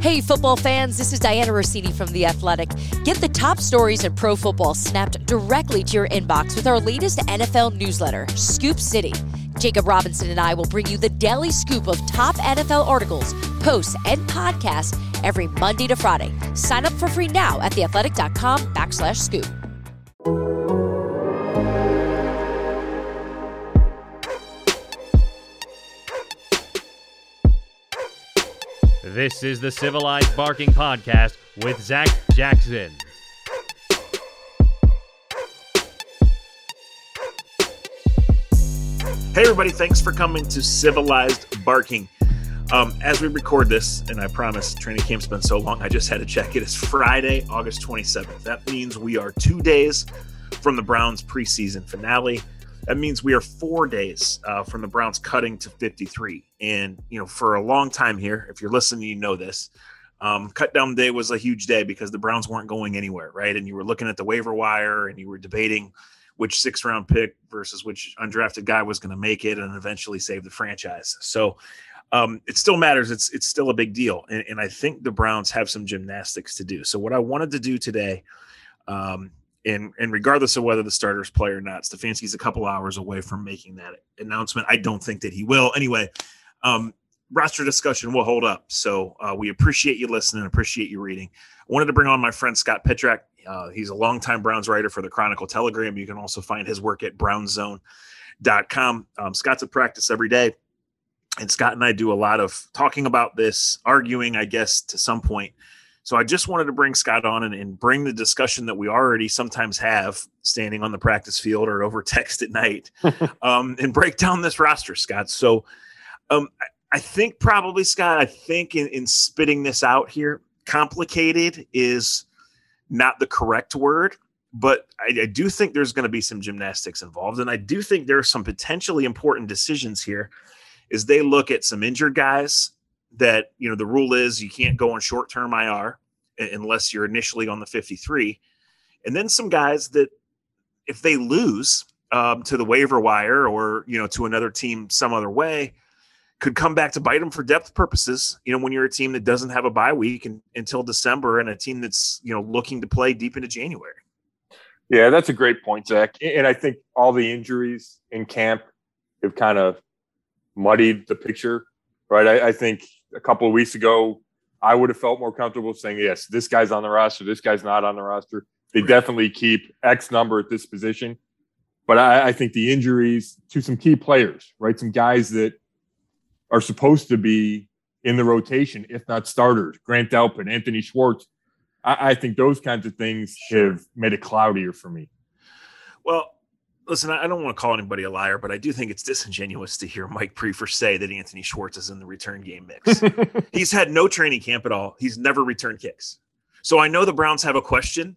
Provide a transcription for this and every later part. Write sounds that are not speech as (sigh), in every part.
Hey, football fans, this is Dianna Russini from The Athletic. Get the top stories in pro football snapped directly to your inbox with our latest NFL newsletter, Scoop City. Jacob Robinson and I will bring you the daily scoop of top NFL articles, posts, and podcasts every Monday to Friday. Sign up for free now at theathletic.com backslash scoop. This is the Civilized Barking Podcast with Zach Jackson. Hey, everybody, thanks for coming to Civilized Barking. Um, as we record this, and I promise training camp's been so long, I just had to check. It is Friday, August 27th. That means we are two days from the Browns preseason finale. That means we are four days uh, from the Browns cutting to 53. And, you know, for a long time here, if you're listening, you know this. Um, cut down day was a huge day because the Browns weren't going anywhere, right? And you were looking at the waiver wire and you were debating which six round pick versus which undrafted guy was going to make it and eventually save the franchise. So um, it still matters. It's it's still a big deal, and, and, I think the Browns have some gymnastics to do. So what I wanted to do today, um, and and regardless of whether the starters play or not, Stefanski's a couple hours away from making that announcement. I don't think that he will. Anyway, um, roster discussion will hold up. So uh, we appreciate you listening, appreciate you reading. I wanted to bring on my friend Scott Petrak. Uh, he's a longtime Browns writer for the Chronicle Telegram. You can also find his work at brownszone.com. Um, Scott's at practice every day. And Scott and I do a lot of talking about this, arguing, I guess, to some point. So I just wanted to bring Scott on and, and bring the discussion that we already sometimes have standing on the practice field or over (laughs) text at night (laughs) um, and break down this roster, Scott. So um, I think probably, Scott, I think in, in spitting this out here, complicated is not the correct word, but I, I do think there's going to be some gymnastics involved. And I do think there are some potentially important decisions here as they look at some injured guys that, you know, the rule is you can't go on short term IR unless you're initially on the 53. And then some guys that, if they lose um, to the waiver wire or, you know, to another team some other way, could come back to bite them for depth purposes. You know, when you're a team that doesn't have a bye week and, until December and a team that's, you know, looking to play deep into January. Yeah, that's a great point, Zach. And I think all the injuries in camp have kind of muddied the picture, right? I, I think a couple of weeks ago, I would have felt more comfortable saying, yes, this guy's on the roster, this guy's not on the roster. They definitely keep X number at this position. But I, I think the injuries to some key players, right? Some guys that are supposed to be in the rotation, if not starters. Grant Delpit, Anthony Schwartz. I, I think those kinds of things have made it cloudier for me. Well, listen, I don't want to call anybody a liar, but I do think it's disingenuous to hear Mike Priefer say that Anthony Schwartz is in the return game mix. (laughs) He's had no training camp at all. He's never returned kicks. So I know the Browns have a question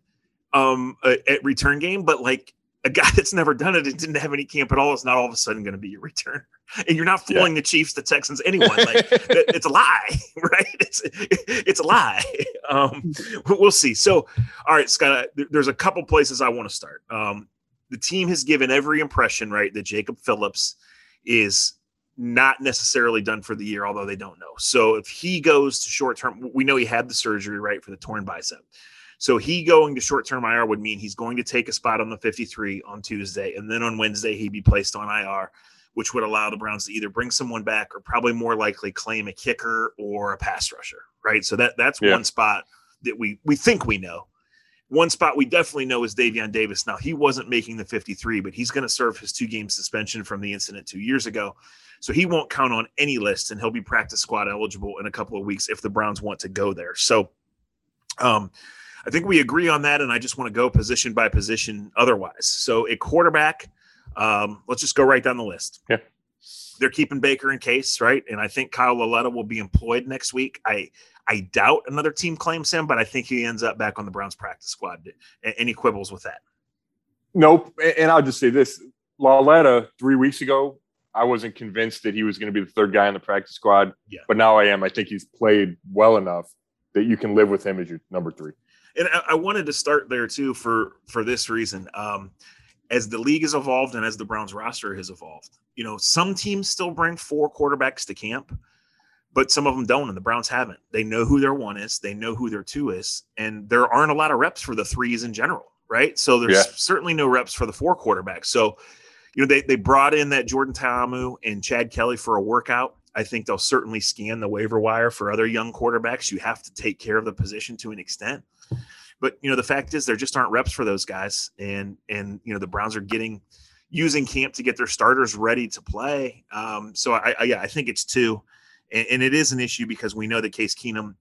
um, at return game, but like a guy (laughs) that's never done it and didn't have any camp at all is not all of a sudden going to be your returner. (laughs) And you're not fooling yeah. the Chiefs, the Texans, anyone. Like it's a lie, right? It's it's a lie. Um, we'll see. So, all right, Scott. There's a couple places I want to start. Um, the team has given every impression, right, that Jacob Phillips is not necessarily done for the year, although they don't know. So if he goes to short term, we know he had the surgery, right, for the torn bicep. So he going to short term IR would mean he's going to take a spot on the 53 on Tuesday. And then on Wednesday, he'd be placed on IR, which would allow the Browns to either bring someone back or probably more likely claim a kicker or a pass rusher. Right. So that that's yeah. one spot that we we think we know. One spot we definitely know is Davion Davis. Now he wasn't making the 53, but he's going to serve his two game suspension from the incident two years ago. So he won't count on any list and he'll be practice squad eligible in a couple of weeks if the Browns want to go there. So um I think we agree on that, and I just want to go position by position otherwise. So, a quarterback, um, let's just go right down the list. Yeah. They're keeping Baker in case, right? And I think Kyle Lauletta will be employed next week. I I doubt another team claims him, but I think he ends up back on the Browns practice squad. Any quibbles with that? Nope. And I'll just say this: Lauletta three weeks ago, I wasn't convinced that he was going to be the third guy on the practice squad. Yeah. But now I am. I think he's played well enough that you can live with him as your number three and I, I, wanted to start there too for for this reason. Um, as the league has evolved and as the Browns roster has evolved, you know, some teams still bring four quarterbacks to camp, but some of them don't, and the Browns haven't. They know who their one is, they know who their two is, and there aren't a lot of reps for the threes in general, right? So there's yeah. certainly no reps for the four quarterbacks. So, you know, they they brought in that Jordan Ta'amu and Chad Kelly for a workout. I think they'll certainly scan the waiver wire for other young quarterbacks. You have to take care of the position to an extent. But you know, the fact is there just aren't reps for those guys. And and you know, the Browns are getting using camp to get their starters ready to play. Um, so I, I yeah, I think it's two and, and, it is an issue because we know that Case Keenum,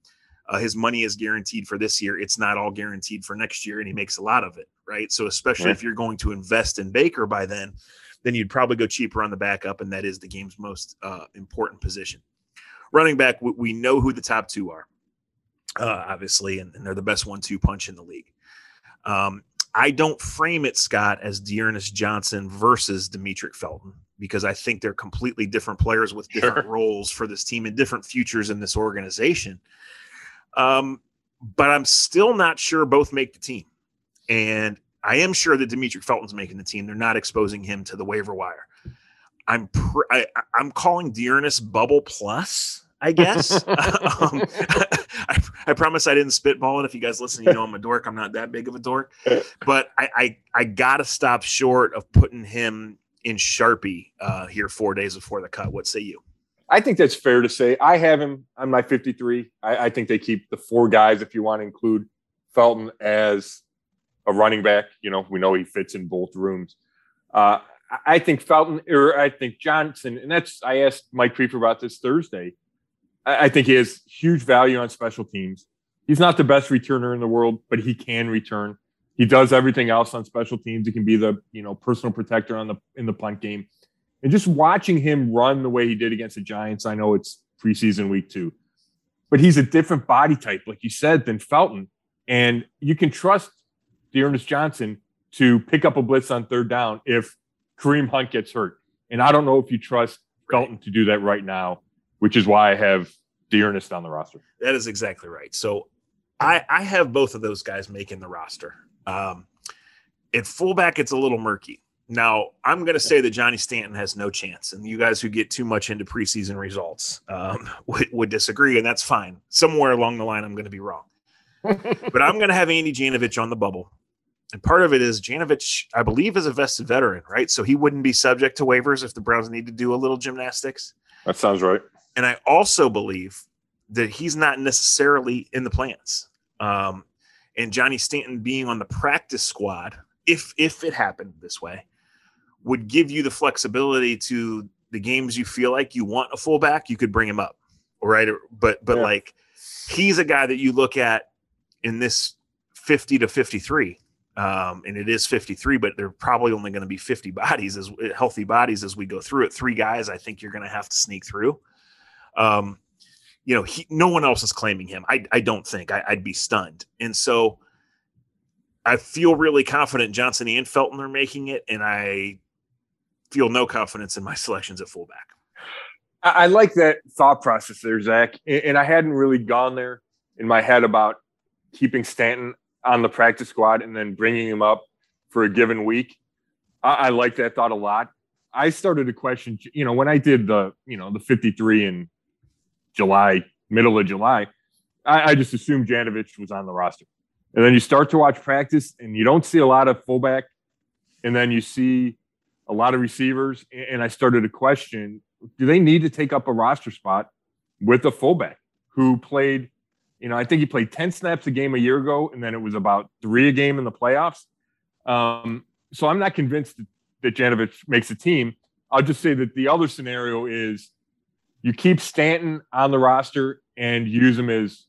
uh, his money is guaranteed for this year. It's not all guaranteed for next year, and he makes a lot of it, right? So especially right. if you're going to invest in Baker by then, then you'd probably go cheaper on the backup, and that is the game's most uh, important position. Running back, we know who the top two are, uh, obviously, and, and, they're the best one-two punch in the league. Um, I don't frame it, Scott, as D'Ernest Johnson versus Demetric Felton because I think they're completely different players with different sure. roles for this team and different futures in this organization. Um, but I'm still not sure both make the team. And I am sure that Demetric Felton's making the team. They're not exposing him to the waiver wire. I'm pr- I, am calling D'Ernest bubble plus. I guess. (laughs) (laughs) um, (laughs) I, I, promise I didn't spitball it. If you guys listen, you know I'm a dork. I'm not that big of a dork, but I I, I gotta stop short of putting him in Sharpie uh, here four days before the cut. What say you? I think that's fair to say. I have him on my 53. I, I think they keep the four guys if you want to include Felton as a running back. You know, we know he fits in both rooms. Uh, I think Felton or I think Johnson, and that's I asked Mike Priefer about this Thursday. I think he has huge value on special teams. He's not the best returner in the world, but he can return. He does everything else on special teams. He can be the you know personal protector on the in the punt game. And just watching him run the way he did against the Giants, I know it's preseason week two, but he's a different body type, like you said, than Felton. And you can trust D'Ernest Johnson to pick up a blitz on third down if Kareem Hunt gets hurt. And I don't know if you trust Felton to do that right now which is why I have D'Ernest on the roster. That is exactly right. So I, I have both of those guys making the roster. Um, at fullback, it's a little murky. Now, I'm going to say that Johnny Stanton has no chance, and you guys who get too much into preseason results um, (laughs) would, would, disagree, and that's fine. Somewhere along the line, I'm going to be wrong. (laughs) but I'm going to have Andy Janovich on the bubble. And part of it is Janovich, I believe, is a vested veteran, right? So he wouldn't be subject to waivers if the Browns need to do a little gymnastics. That sounds right. And I also believe that he's not necessarily in the plans. Um, and Johnny Stanton being on the practice squad, if if it happened this way, would give you the flexibility to the games you feel like you want a fullback, you could bring him up, right? But but yeah. like he's a guy that you look at in this 50 to 53 um, and it is 53 but they're probably only going to be 50 bodies as healthy bodies as we go through it three guys i think you're going to have to sneak through um, you know, he, no one else is claiming him. I, I don't think I, would be stunned. And so I feel really confident Johnson and Felton are making it, and I feel no confidence in my selections at fullback. I like that thought process there, Zach. And I hadn't really gone there in my head about keeping Stanton on the practice squad and then bringing him up for a given week. I, like that thought a lot. I started to question, you know, when I did the, you know, the 53 and July, middle of July, I, I just assumed Janovich was on the roster. And then you start to watch practice and you don't see a lot of fullback. And then you see a lot of receivers. And I started to question do they need to take up a roster spot with a fullback who played, you know, I think he played 10 snaps a game a year ago, and then it was about three a game in the playoffs. Um, so I'm not convinced that Janovich makes a team. I'll just say that the other scenario is you keep Stanton on the roster and use him as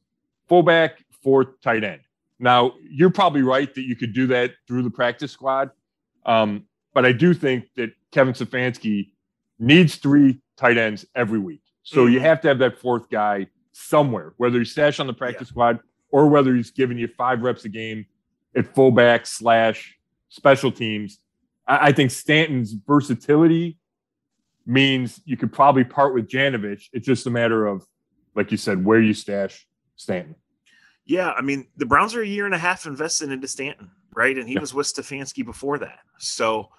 fullback, fourth tight end. Now, you're probably right that you could do that through the practice squad. Um, but I do think that Kevin Stefanski needs three tight ends every week. So mm-hmm. you have to have that fourth guy somewhere, whether he's stashed on the practice yeah. squad or whether he's giving you five reps a game at fullback slash special teams. I, I think Stanton's versatility means you could probably part with Janovich. It's just a matter of, like you said, where you stash Stanton. Yeah, I mean, the Browns are a year and a half invested into Stanton, right? And he yeah. was with Stefanski before that. So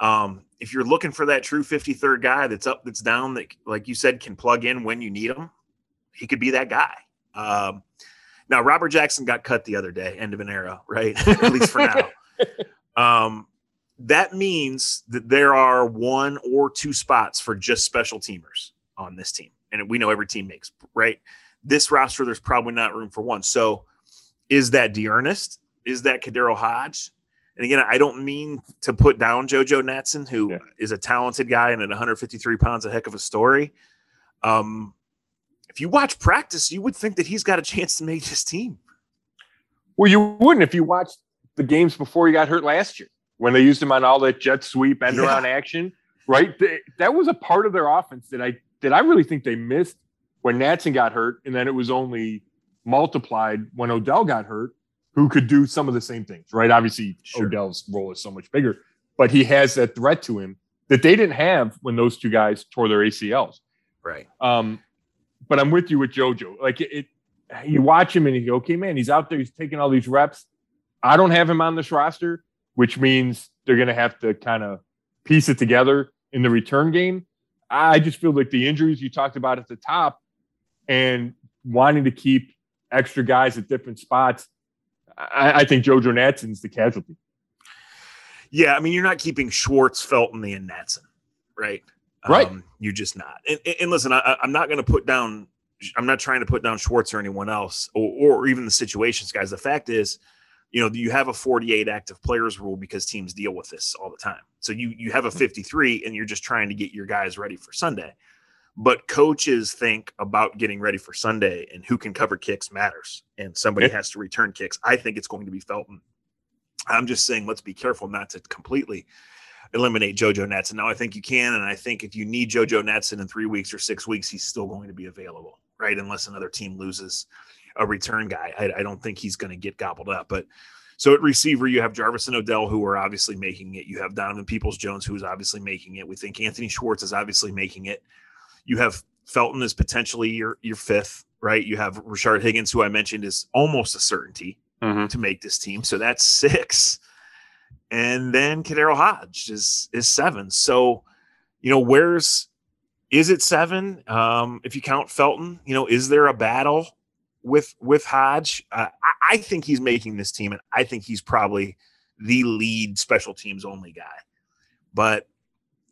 um, if you're looking for that true 53rd guy that's up, that's down, that, like you said, can plug in when you need him, he could be that guy. Um, now Robert Jackson got cut the other day, end of an era, right? (laughs) At least for now. (laughs) Um, that means that there are one or two spots for just special teamers on this team. And we know every team makes, right? This roster, there's probably not room for one. So is that D'Ernest? Is that KhaDarel Hodge? And again, I don't mean to put down JoJo Natson, who yeah. is a talented guy and at 153 pounds, a heck of a story. Um, if you watch practice, you would think that he's got a chance to make this team. Well, you wouldn't if you watched the games before he got hurt last year when they used him on all that jet sweep end around yeah. action, right? that was a part of their offense that I that I really think they missed when Natson got hurt, and then it was only multiplied when Odell got hurt, who could do some of the same things, right? Obviously, sure. Odell's role is so much bigger, but he has that threat to him that they didn't have when those two guys tore their ACLs. Right. Um, but I'm with you with JoJo. Like it, it you watch him and you go, okay, man, he's out there, he's taking all these reps. I don't have him on this roster, which means they're going to have to kind of piece it together in the return game. I just feel like the injuries you talked about at the top and wanting to keep extra guys at different spots, I, I think JoJo Natson's the casualty. Yeah, I mean, you're not keeping Schwartz, Felton, and Natson, right? Right. Um, you're just not. And, and listen, I, am not going to put down. I'm not trying to put down Schwartz or anyone else, or, or even the situations, guys. The fact is, you know, you have a 48 active players rule because teams deal with this all the time. So you you have a mm-hmm. 53 and you're just trying to get your guys ready for Sunday. But coaches think about getting ready for Sunday and who can cover kicks matters. And somebody yeah. has to return kicks. I think it's going to be Felton. I'm just saying let's be careful not to completely eliminate JoJo Natson. Now I think you can, and I think if you need JoJo Natson in three weeks or six weeks, he's still going to be available, right? Unless another team loses a return guy. I, I don't think he's going to get gobbled up. But so at receiver, you have Jarvis and Odell who are obviously making it. You have Donovan Peoples Jones who is obviously making it. We think Anthony Schwartz is obviously making it. You have Felton is potentially your your fifth, right? You have Rashard Higgins, who I mentioned is almost a certainty mm-hmm. to make this team. So that's six. And then KhaDarel Hodge is is seven. So, you know, where's is it seven? Um, if you count Felton, you know, is there a battle with with Hodge. Uh, I, I, think he's making this team, and I think he's probably the lead special teams only guy. But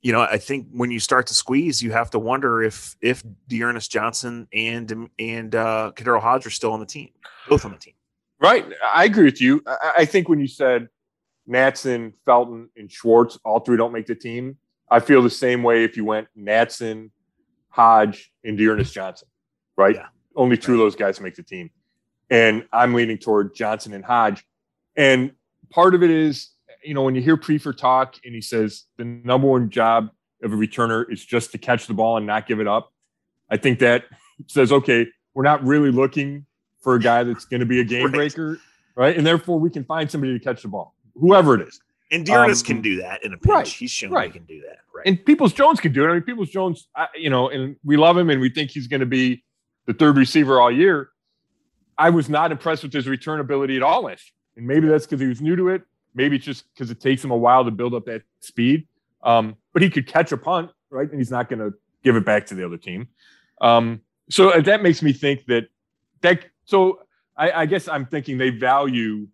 you know, I think when you start to squeeze, you have to wonder if if D'Ernest Johnson and and uh, KhaDarel Hodge are still on the team, both on the team. Right, I agree with you. I, I think when you said Natson, Felton, and Schwartz, all three don't make the team. I feel the same way if you went Natson, Hodge, and D'Ernest Johnson, right? Yeah. Only two of those guys make the team. And I'm leaning toward Johnson and Hodge. And part of it is, you know, when you hear Priefer talk and he says the number one job of a returner is just to catch the ball and not give it up, I think that (laughs) says, okay, we're not really looking for a guy that's going to be a game (laughs) breaker, right? And therefore, we can find somebody to catch the ball, whoever it is. And D'Ernest um, can do that in a pinch. Right, He's shown right. he can do that. Right. And Peoples Jones can do it. I mean, Peoples Jones, you know, and we love him and we think he's going to be the third receiver all year. I was not impressed with his return ability at all last year. And maybe that's because he was new to it. Maybe it's just because it takes him a while to build up that speed. Um, but he could catch a punt, right? And he's not going to give it back to the other team. Um, so uh, that makes me think that that. So I, I guess I'm thinking they value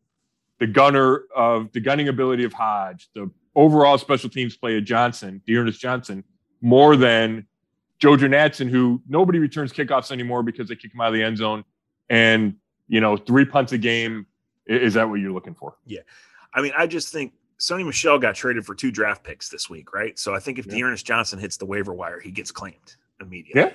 the gunner of the gunning ability of Hodge, the overall special teams play of Johnson, D'Ernest Johnson, more than JoJo Natson, who nobody returns kickoffs anymore because they kick him out of the end zone, and you know three punts a game. Is that what you're looking for? Yeah, I mean, I just think Sony Michel got traded for two draft picks this week, right? So I think if yeah. D'Ernest Johnson hits the waiver wire, he gets claimed immediately.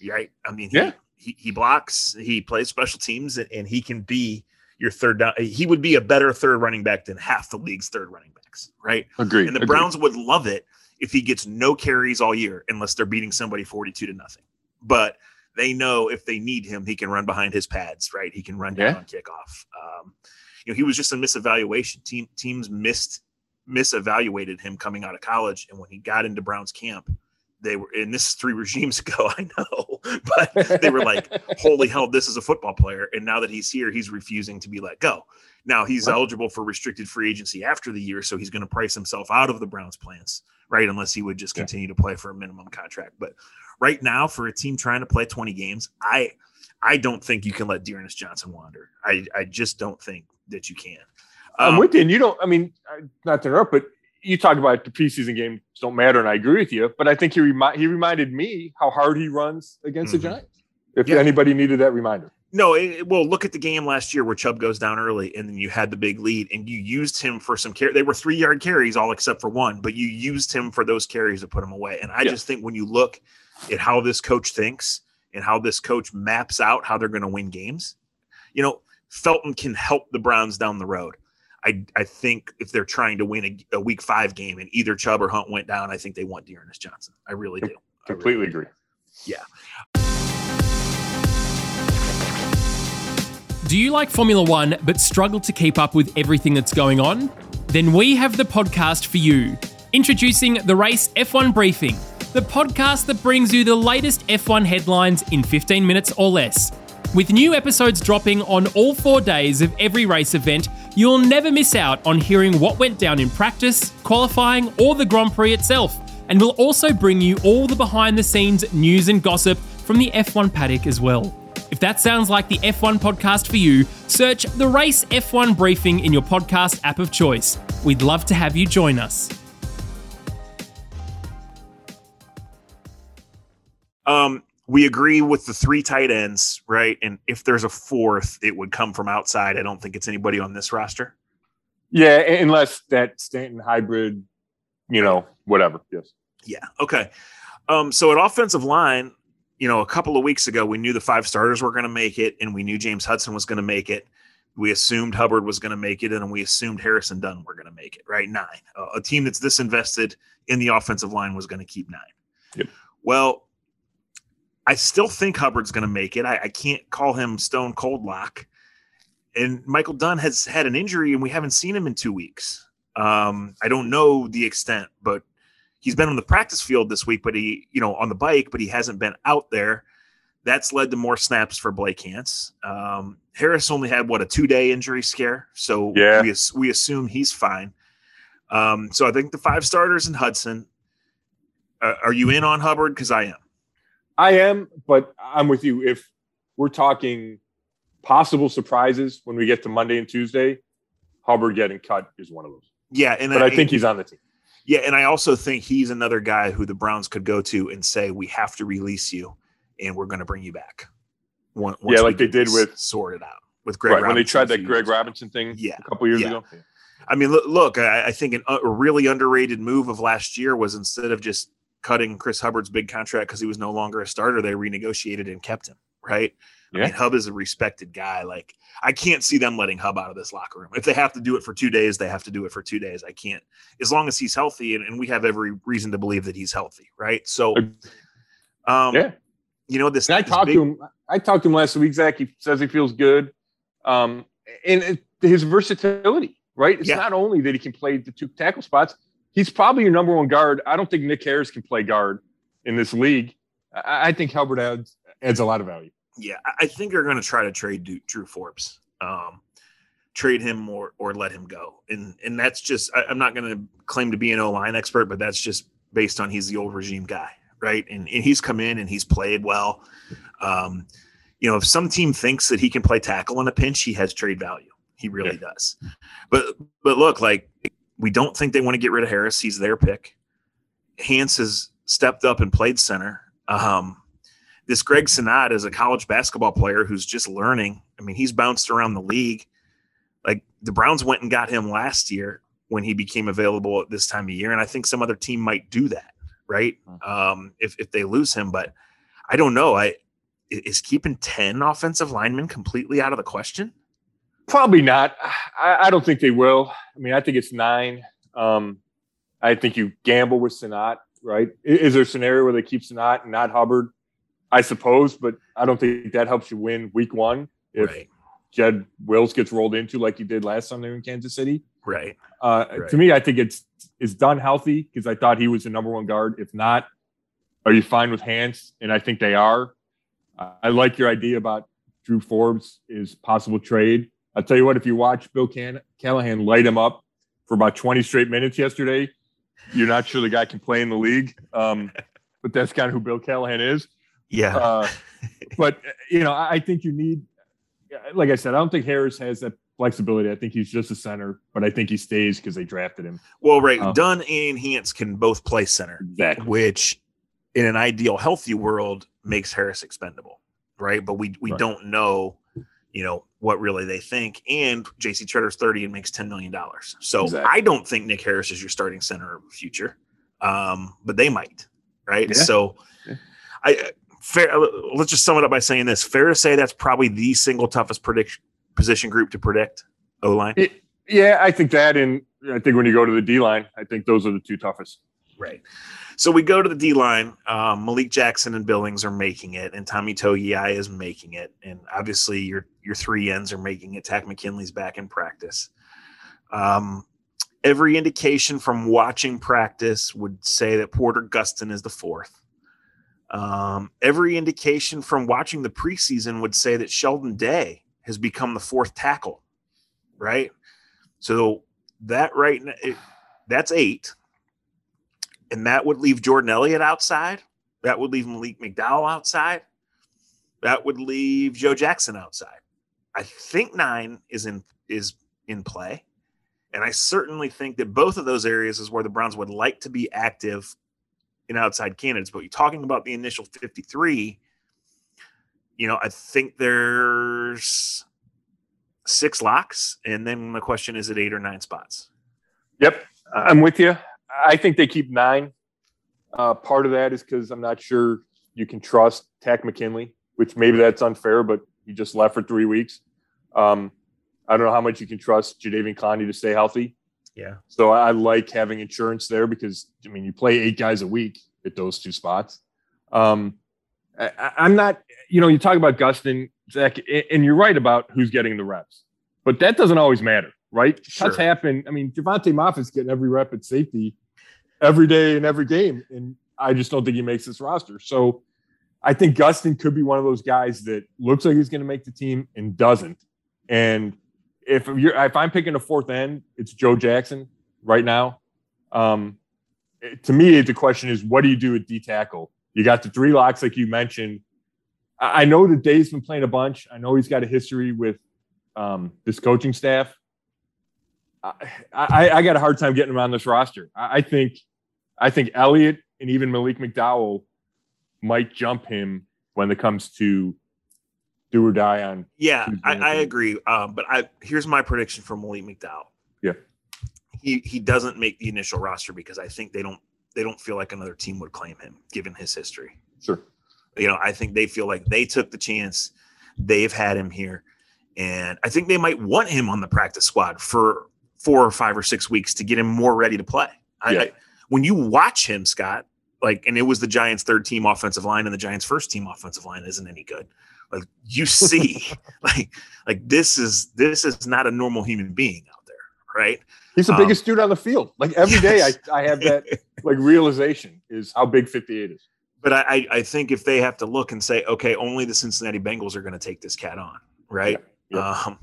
Yeah, right. I mean, he, yeah, he, he blocks, he plays special teams, and, and he can be your third down. He would be a better third running back than half the league's third running backs, right? Agreed. And the Agreed. Browns would love it if he gets no carries all year unless they're beating somebody 42 to nothing. But they know if they need him, he can run behind his pads, right? He can run down yeah. on kickoff. Um, you know, he was just a misevaluation. Team teams missed misevaluated him coming out of college, and when he got into Browns camp, they were and this is three (laughs) regimes ago, I know, (laughs) but they were like, (laughs) "Holy hell, this is a football player!" And now that he's here, he's refusing to be let go. Now he's eligible for restricted free agency after the year, so he's going to price himself out of the Browns' plans right? Unless he would just continue yeah. to play for a minimum contract. But right now, for a team trying to play 20 games, I I don't think you can let D'Ernest Johnson wander. I I just don't think that you can. Um, I'm with you, and you don't. I mean, not to interrupt, but you talk about the preseason games don't matter, and I agree with you. But I think he remi- he reminded me how hard he runs against mm-hmm. the Giants. If yeah. anybody needed that reminder. No, it, well, look at the game last year where Chubb goes down early, and then you had the big lead, and you used him for some carry. They were three yard carries, all except for one, but you used him for those carries to put him away. And I yeah. just think when you look at how this coach thinks and how this coach maps out how they're going to win games, you know, Felton can help the Browns down the road. I, I think if they're trying to win a, a, week five game and either Chubb or Hunt went down, I think they want D'Ernest Johnson. I really do. Completely really agree. Do. Yeah. Do you like Formula One but struggle to keep up with everything that's going on? Then we have the podcast for you. Introducing the Race F1 Briefing, the podcast that brings you the latest F1 headlines in 15 minutes or less. With new episodes dropping on all four days of every race event, you'll never miss out on hearing what went down in practice, qualifying, or the Grand Prix itself. And we'll also bring you all the behind the scenes news and gossip from the F1 paddock as well. If that sounds like the F1 podcast for you, search the Race F1 Briefing in your podcast app of choice. We'd love to have you join us. Um, we agree with the three tight ends, right? And if there's a fourth, it would come from outside. I don't think it's anybody on this roster. Yeah, unless that Stanton hybrid, you know, whatever. Yes. Yeah. Okay. Um, so at offensive line, you know, a couple of weeks ago, we knew the five starters were going to make it, and we knew James Hudson was going to make it. We assumed Hubbard was going to make it, and we assumed Harrison Dunn were going to make it. Right, nine. Uh, a team that's this invested in the offensive line was going to keep nine. Yep. Well, I still think Hubbard's going to make it. I, I can't call him stone cold lock. And Michael Dunn has had an injury, and we haven't seen him in two weeks. Um, I don't know the extent, but he's been on the practice field this week, but he, you know, on the bike, but he hasn't been out there. That's led to more snaps for Blake Hance. Um, Harris only had what a two day injury scare, so yeah. we, we assume he's fine. Um, so I think the five starters in Hudson. Uh, are you in on Hubbard? Because I am. I am, but I'm with you. If we're talking possible surprises when we get to Monday and Tuesday, Hubbard getting cut is one of those. Yeah, and but I, I think he's on the team. Yeah, and I also think he's another guy who the Browns could go to and say, "We have to release you, and we're going to bring you back." Once yeah, like they did with sorted out with Greg right, when they tried that Greg Robinson thing. Yeah, a couple years yeah. ago. I mean, look, look I, I think an, a really underrated move of last year was instead of just cutting Chris Hubbard's big contract because he was no longer a starter, they renegotiated and kept him. Right. Yeah. I mean, Hub is a respected guy. Like, I can't see them letting Hub out of this locker room. If they have to do it for two days, they have to do it for two days. I can't, as long as he's healthy, and, and we have every reason to believe that he's healthy, right? So, um, yeah, you know this. And I this talked big, to him. I talked to him last week. Zach, he says he feels good, um, and it, his versatility, right? It's yeah. not only that he can play the two tackle spots. He's probably your number one guard. I don't think Nick Harris can play guard in this league. I, I think Hubbard adds adds a lot of value yeah, I think they're going to try to trade Drew Forbes, um, trade him or or let him go, and and that's just I, am not going to claim to be an O line expert, but that's just based on he's the old regime guy, right? And, and he's come in and he's played well. Um, you know, if some team thinks that he can play tackle in a pinch, he has trade value. He really yeah. does. But but look, like we don't think they want to get rid of Harris. He's their pick. Hance has stepped up and played center. Um, this Greg Senat is a college basketball player who's just learning. I mean, he's bounced around the league. Like the Browns went and got him last year when he became available at this time of year, and I think some other team might do that, right? Hmm. Um, if if they lose him, but I don't know. I is keeping ten offensive linemen completely out of the question. Probably not. I, I don't think they will. I mean, I think it's nine. Um, I think you gamble with Senat, right? Is, is there a scenario where they keep Senat and not Hubbard? I suppose, but I don't think that helps you win week one if right. Jed Wills gets rolled into like he did last Sunday in Kansas City. Right. Uh, right. To me, I think it's it's done healthy because I thought he was the number one guard. If not, are you fine with Hance? And I think they are. I like your idea about Drew Forbes is possible trade. I'll tell you what, if you watch Bill Can- Callahan light him up for about 20 straight minutes yesterday, you're not sure the guy can play in the league. Um, but that's kind of who Bill Callahan is. Yeah. Uh, (laughs) but you know, I think you need, like I said, I don't think Harris has that flexibility. I think he's just a center, but I think he stays because they drafted him. Well, right. Um, Dunn and Hance can both play center, Exactly. which in an ideal healthy world makes Harris expendable, right? But we we Right. don't know, you know, what really they think. And JC Tretter's 30 and makes $10 million. So Exactly. I don't think Nick Harris is your starting center of the future. Um, but they might, right? Yeah. So Yeah. I fair let's just sum it up by saying this. Fair to say that's probably the single toughest prediction position group to predict O line. Yeah, I think that, and I think when you go to the D line, I think those are the two toughest. Right. So we go to the D line. Um, Malik Jackson and Billings are making it, and Tommy Togiai is making it, and obviously your your three ends are making it. Takk McKinley's back in practice. Um, every indication from watching practice would say that Porter Gustin is the fourth. Um, every indication from watching the preseason would say that Sheldon Day has become the fourth tackle. Right. So that right it, that's eight and that would leave Jordan Elliott outside. That would leave Malik McDowell outside. That would leave Joe Jackson outside. I think nine is in is in play, and I certainly think that both of those areas is where the Browns would like to be active in outside candidates. But you're talking about the initial 53. You know, I think there's six locks, and then the question is, it eight or nine spots? Yep, I'm with you. I think they keep nine. Uh, part of that is because I'm not sure you can trust Takk McKinley, which maybe that's unfair, but he just left for three weeks. Um, I don't know how much you can trust Jadeveon Clowney to stay healthy. Yeah. So I like having insurance there because I mean you play eight guys a week at those two spots. Um, I, I'm not, you know, you talk about Gustin, Zach, and you're right about who's getting the reps, but that doesn't always matter, right? Sure. Cuts happen. I mean, Jovante Moffatt's getting every rep at safety every day in every game, and I just don't think he makes this roster. So I think Gustin could be one of those guys that looks like he's going to make the team and doesn't. And if you're if I'm picking a fourth end, it's Joe Jackson right now. Um, it- to me, the question is, what do you do at D tackle? You got the three locks, like you mentioned. I, I know that Day's been playing a bunch. I know he's got a history with um, this coaching staff. I, I, I got a hard time getting him on this roster. I, I think, I think Elliott and even Malik McDowell might jump him when it comes to do or die on Yeah, I, I agree. Um, but I here's my prediction for Malik McDowell. Yeah. He he doesn't make the initial roster because I think they don't they don't feel like another team would claim him given his history. Sure. You know, I think they feel like they took the chance. They've had him here. And I think they might want him on the practice squad for four or five or six weeks to get him more ready to play. I, Yeah. I, when you watch him, Scott, like, and it was the Giants' third team offensive line, and the Giants' first team offensive line isn't any good. Like you see, (laughs) like, like this is this is not a normal human being out there, right? He's the Um, biggest dude on the field. Like every day, Yes. I, (laughs) I have that like realization is how big 58 is. But I, I I think if they have to look and say, okay, only the Cincinnati Bengals are going to take this cat on, right? Yeah, yeah. Um,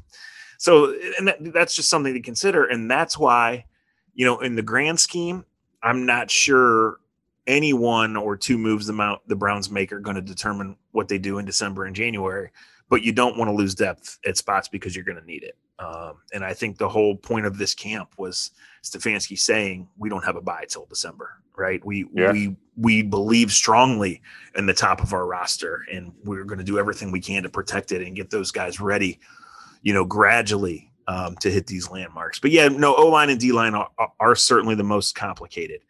so and that, that's just something to consider, and that's why, you know, in the grand scheme, I'm not sure any one or two moves the mount the Browns make are going to determine what they do in December and January. But you don't want to lose depth at spots because you're going to need it. Um, and I think the whole point of this camp was Stefanski saying we don't have a bye till December, right? We Yeah. we we believe strongly in the top of our roster, and we're going to do everything we can to protect it and get those guys ready, you know, gradually um, to hit these landmarks. But yeah, no, O line and D line are, are certainly the most complicated.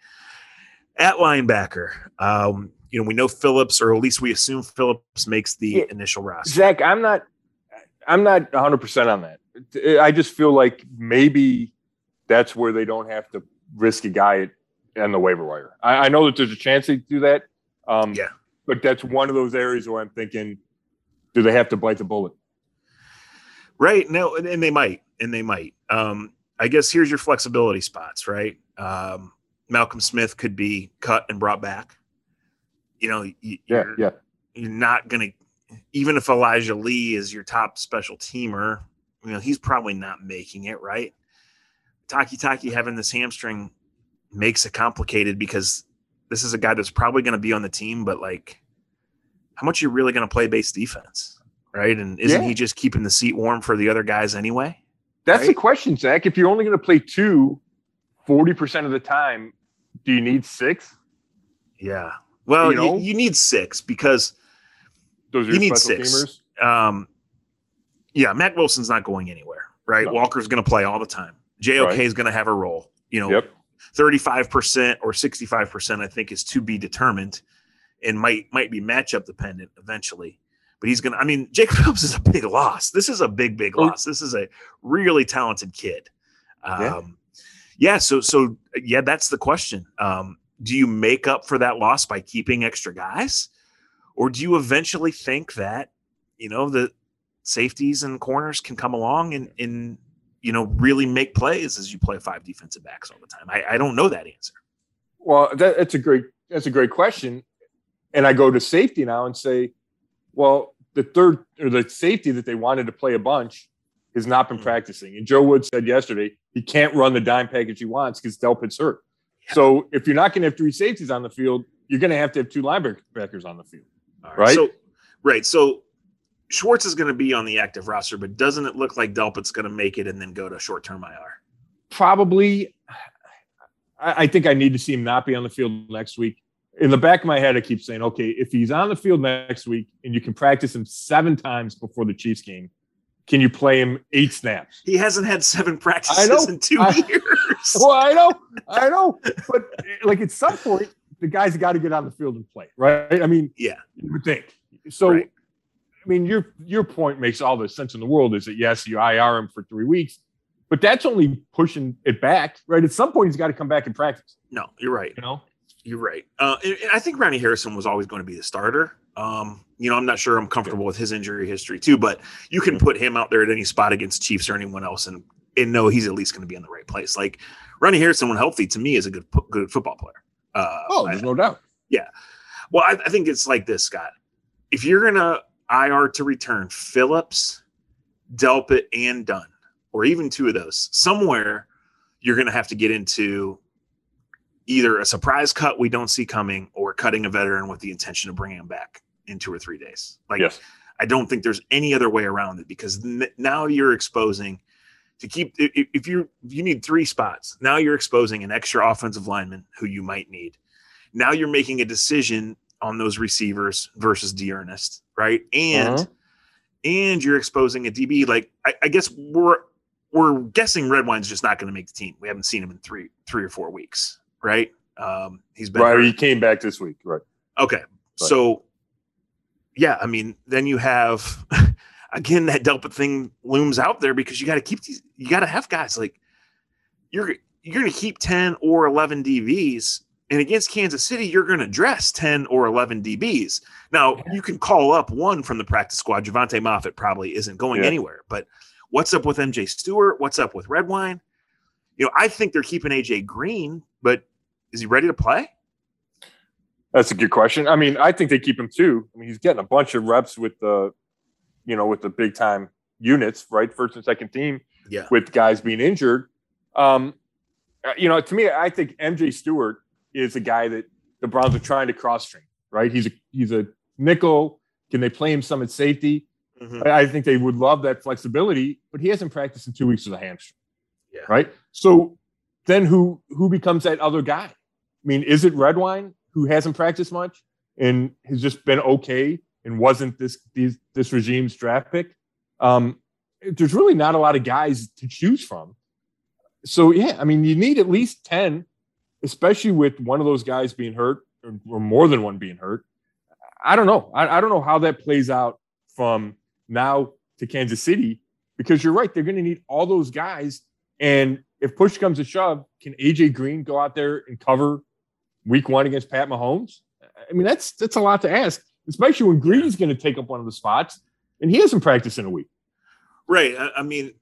At linebacker, um, you know, we know Phillips, or at least we assume Phillips makes the Yeah. initial roster. Zach, I'm not, I'm not 100 percent on that. I just feel like maybe that's where they don't have to risk a guy on the waiver wire. I, I know that there's a chance they do that. Um, Yeah. but that's one of those areas where I'm thinking, do they have to bite the bullet? Right. No, and, and they might, and they might. Um, I guess here's your flexibility spots, right? Um, Malcolm Smith could be cut and brought back. You know, you, Yeah, you're, yeah. you're not going to, even if Elijah Lee is your top special teamer, you know, he's probably not making it, right? Takitaki having this hamstring makes it complicated because this is a guy that's probably going to be on the team, but like, how much are you really going to play base defense? Right. And isn't Yeah. he just keeping the seat warm for the other guys anyway? That's the question, Zach. If you're only going to play two 40% of the time, do you need six? Yeah. Well, You you, know? you need six because, Those are You need special six. um, yeah, Mack Wilson's not going anywhere, right? No. Walker's going to play all the time. JOK Right. is going to have a role. You know, Yep. 35% or 65% I think is to be determined and might might be matchup dependent eventually. But he's going to I mean Jacob Phillips is a big loss. This is a big big loss. This is a really talented kid. Um Yeah. so so yeah, that's the question. Um do you make up for that loss by keeping extra guys or do you eventually think that you know the safeties and corners can come along and and you know really make plays as you play five defensive backs all the time? I, I don't know that answer. Well, that, that's a great that's a great question. And I go to safety now and say, well, the third or the safety that they wanted to play a bunch has not been Mhm. practicing. And Joe Woods said yesterday he can't run the dime package he wants because Delpit's hurt. So if you're not going to have three safeties on the field, you're going to have to have two linebackers on the field. All Right? So, right. So Schwartz is going to be on the active roster, but doesn't it look like Delpit's going to make it and then go to short term IR? Probably, I, I think I need to see him not be on the field next week. In the back of my head, I keep saying, okay, if he's on the field next week and you can practice him seven times before the Chiefs game, can you play him eight snaps? He hasn't had seven I practices know. in two I- years. (laughs) Well, I know, I (laughs) know, but like at some point, the guys got to get out on the field and play, right? I mean, Yeah. you would think. So, Right. I mean, your your point makes all the sense in the world. Is that yes, you IR him for three weeks, but that's only pushing it back, right? At some point, he's got to come back and practice. No, you're right. You know, You're right. Uh, and, and I think Ronnie Harrison was always going to be the starter. Um, you know, I'm not sure I'm comfortable with his injury history too, but you can put him out there at any spot against Chiefs or anyone else and and know he's at least going to be in the right place. Like Ronnie Harrison, when healthy, to me is a good good football player. Uh, oh, I- there's no doubt. Yeah. Well, I, I think it's like this, Scott. If you're gonna IR to return Phillips, Delpit, and Dunn, or even two of those, somewhere you're gonna have to get into either a surprise cut we don't see coming or cutting a veteran with the intention of bringing him back in two or three days. Like yes, I don't think there's any other way around it because n- now you're exposing to keep if you you need three spots. Now you're exposing an extra offensive lineman who you might need. Now you're making a decision on those receivers versus D'Ernest, right? And Uh-huh. and you're exposing a DB. Like I, I guess we're we're guessing Redwine's just not going to make the team. We haven't seen him in three three or four weeks, right? Um, he's been right. hurt. He came back this week, right? Okay. So, yeah, I mean, then you have (laughs) again that Delpit thing looms out there because you got to keep these. You got to have guys like you're you're going to keep ten or eleven DBs, and against Kansas City, you're going to dress ten or eleven DBs. Now you can call up one from the practice squad. Jovante Moffatt probably isn't going Yeah. anywhere, but what's up with MJ Stewart? What's up with Redwine? You know, I think they're keeping AJ Green, but is he ready to play? That's a good question. I mean, I think they keep him too. I mean, he's getting a bunch of reps with the, you know, with the big time units, right? First and second team Yeah. with guys being injured. Um, uh, you know, to me, I think MJ Stewart is a guy that the Browns are trying to cross train, right? He's a he's a nickel. Can they play him some at safety? Mhm. I I think they would love that flexibility, but he hasn't practiced in two weeks with a hamstring. Yeah. Right. So then who who becomes that other guy? I mean, is it Redwine who hasn't practiced much and has just been okay and wasn't this these this regime's draft pick? Um, there's really not a lot of guys to choose from. So yeah, I mean, you need at least ten, especially with one of those guys being hurt or, or more than one being hurt. I don't know. I, I don't know how that plays out from now to Kansas City because you're right. They're going to need all those guys. And if push comes to shove, can AJ Green go out there and cover week one against Pat Mahomes? I mean, that's that's a lot to ask, especially when Green's going to take up one of the spots and he hasn't practiced in a week. Right. I, I mean,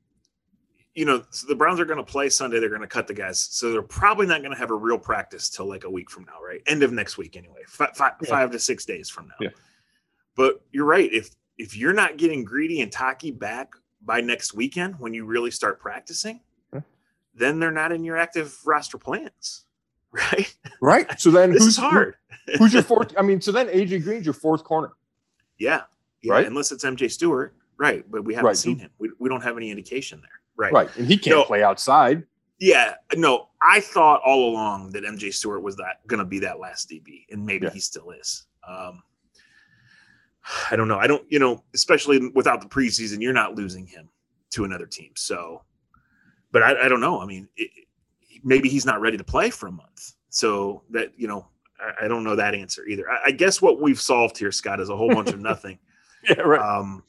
you know, so the Browns are going to play Sunday. They're going to cut the guys, so they're probably not going to have a real practice till like a week from now, right? End of next week, anyway. Five, five, Yeah. five to six days from now. Yeah. But you're right. If if you're not getting Greedy and Taki back by next weekend, when you really start practicing, then they're not in your active roster plans, right? (laughs) Right. So then This who's hard. Who, (laughs) who's your fourth? I mean, so then AJ Green's your fourth corner. Yeah, yeah. Right? Unless it's MJ Stewart, right? But we haven't Right. seen him. We, we don't have any indication there, right? Right. And he can't No. play outside. Yeah, no. I thought all along that MJ Stewart was that going to be that last DB, and maybe Yeah. he still is. Um, I don't know. I don't, you know, especially without the preseason, you're not losing him to another team. So, but I, I don't know. I mean, it, maybe he's not ready to play for a month. So that you know, I, I don't know that answer either. I, I guess what we've solved here, Scott, is a whole bunch of (laughs) nothing. Yeah. Right. Um,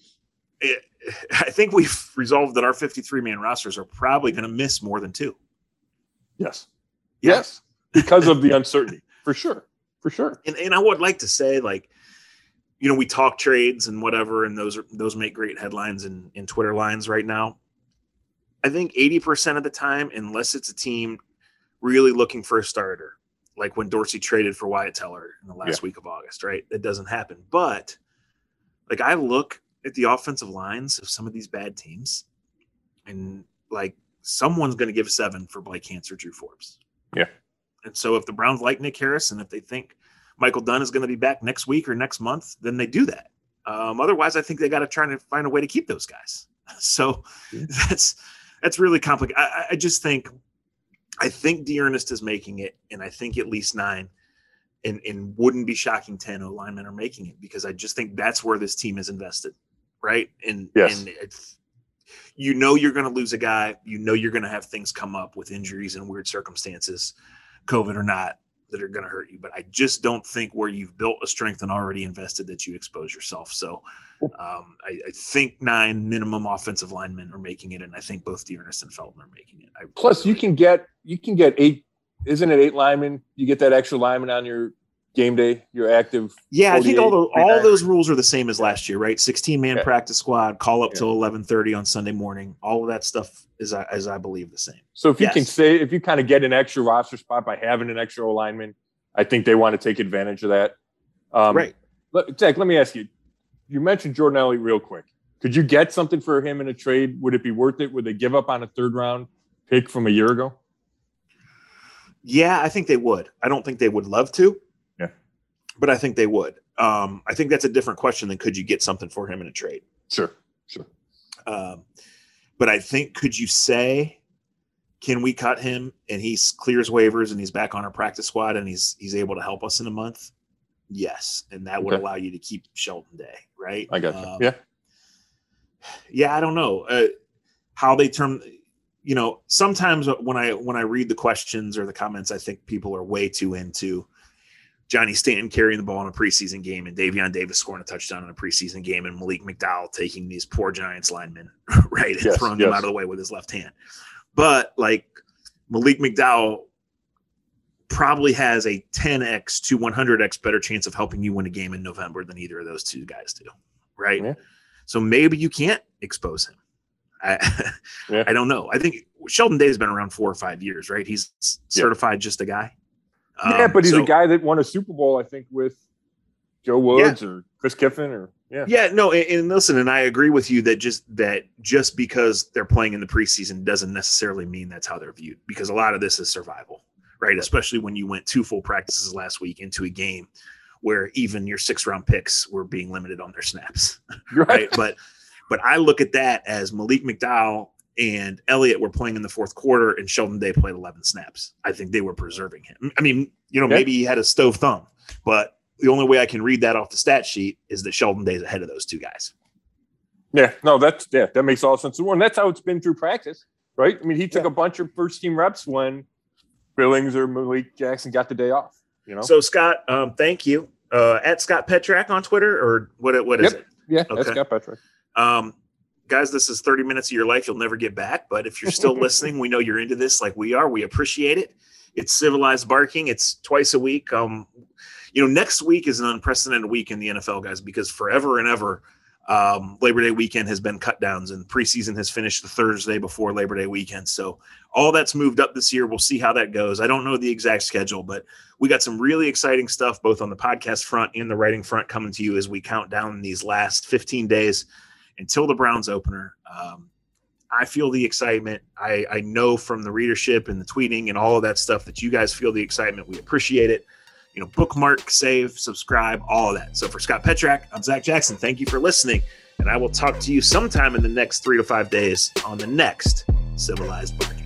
it, I think we've resolved that our 53 man rosters are probably going to miss more than two. yes. Yeah. Yes. Because of the uncertainty. (laughs) For sure. For sure. And, and I would like to say, like, you know, we talk trades and whatever, and those are those make great headlines in, in Twitter lines right now. I think 80% of the time, unless it's a team really looking for a starter, like when Dorsey traded for Wyatt Teller in the last week of August, right? That doesn't happen. But like I look at the offensive lines of some of these bad teams, and like someone's going to give seven for Blake Hance or Drew Forbes. Yeah. And so if the Browns like Nick Harris and if they think Michael Dunn is going to be back next week or next month, then they do that. Um, otherwise, I think they got to try to find a way to keep those guys. (laughs) So Yeah. that's that's really complicated. I, I- just think I think D'Ernest is making it, and I think at least nine, and and wouldn't be shocking ten O linemen are making it because I just think that's where this team is invested, right? And Yes. and it's, you know you're going to lose a guy, you know you're going to have things come up with injuries and weird circumstances, COVID or not, that are going to hurt you. But I just don't think where you've built a strength and already invested that you expose yourself. So um, I, I think nine minimum offensive linemen are making it, and I think both D'Ernest and Felton are making it. I Plus, you can get you can get eight. Isn't it eight linemen? You get that extra lineman on your game day. you're active. Yeah, I think all the, all those rules are the same as last year, right? Sixteen man Yeah. practice squad, call up Yeah. till eleven thirty on Sunday morning. All of that stuff is, I- as I believe, the same. So if you can say if you kind of get an extra roster spot by having an extra lineman, I think they want to take advantage of that. Um, right. Let, Zach, let me ask you. You mentioned Jordan Elliott real quick. Could you get something for him in a trade? Would it be worth it? Would they give up on a third round pick from a year ago? Yeah, I think they would. I don't think they would love to. But I think they would. Um, I think that's a different question than could you get something for him in a trade. Sure, sure. Um, but I think could you say, can we cut him and he clears waivers and he's back on our practice squad and he's he's able to help us in a month? Yes, and that would Okay. allow you to keep Sheldon Day, right? I got you. Um, yeah, yeah i don't know uh, how they term you know sometimes when i when i read the questions or the comments i think people are way too into johnny stanton carrying the ball in a preseason game and davion davis scoring a touchdown in a preseason game and malik mcdowell taking these poor giants linemen (laughs) right and Yes, throwing them out of the way with his left hand but like malik mcdowell probably has a 10x to 100x better chance of helping you win a game in november than either of those two guys do right Yeah. so maybe you can't expose him. I, (laughs) Yeah. I don't know. I think Sheldon Day has been around four or five years, right? He's certified just a guy. Yeah, Um, but he's so- a guy that won a Super Bowl, I think, with Joe Woods or Chris Kiffin, or yeah, Yeah, no, and, and listen, and I agree with you that just that just because they're playing in the preseason doesn't necessarily mean that's how they're viewed because a lot of this is survival, right? Especially when you went two full practices last week into a game where even your six round picks were being limited on their snaps. (laughs) right. right? but but I look at that as Malik McDowell and Elliott were playing in the fourth quarter, and Sheldon Day played 11 snaps. I think they were preserving him. I mean, you know, Okay. maybe he had a stove thumb, but the only way I can read that off the stat sheet is that Sheldon Day's ahead of those two guys. Yeah, no, that's yeah, that makes all sense. And that's how it's been through practice, right? I mean, he took Yeah. a bunch of first team reps when Billings or Malik Jackson got the day off. You know, So Scott, um, thank you. Uh, at Scott Petrak on Twitter, or what? What is Yep. it? yeah, that's okay. Scott Petrak. Um, guys, this is 30 minutes of your life you'll never get back. But if you're still (laughs) listening, we know you're into this like we are. We appreciate it. It's civilized barking. It's twice a week. Um, you know, next week is an unprecedented week in the NFL, guys, because forever and ever, um, Labor Day weekend has been cut downs and preseason has finished the Thursday before Labor Day weekend. So all that's moved up this year. We'll see how that goes. I don't know the exact schedule, but we got some really exciting stuff both on the podcast front and the writing front coming to you as we count down these last 15 days until the Browns opener. Um, I feel the excitement. I, I know from the readership and the tweeting and all of that stuff that you guys feel the excitement. We appreciate it. You know, bookmark, save, subscribe, all of that. So for Scott Petrak, I'm Zach Jackson. Thank you for listening. And I will talk to you sometime in the next three to five days on the next Civilized Barking.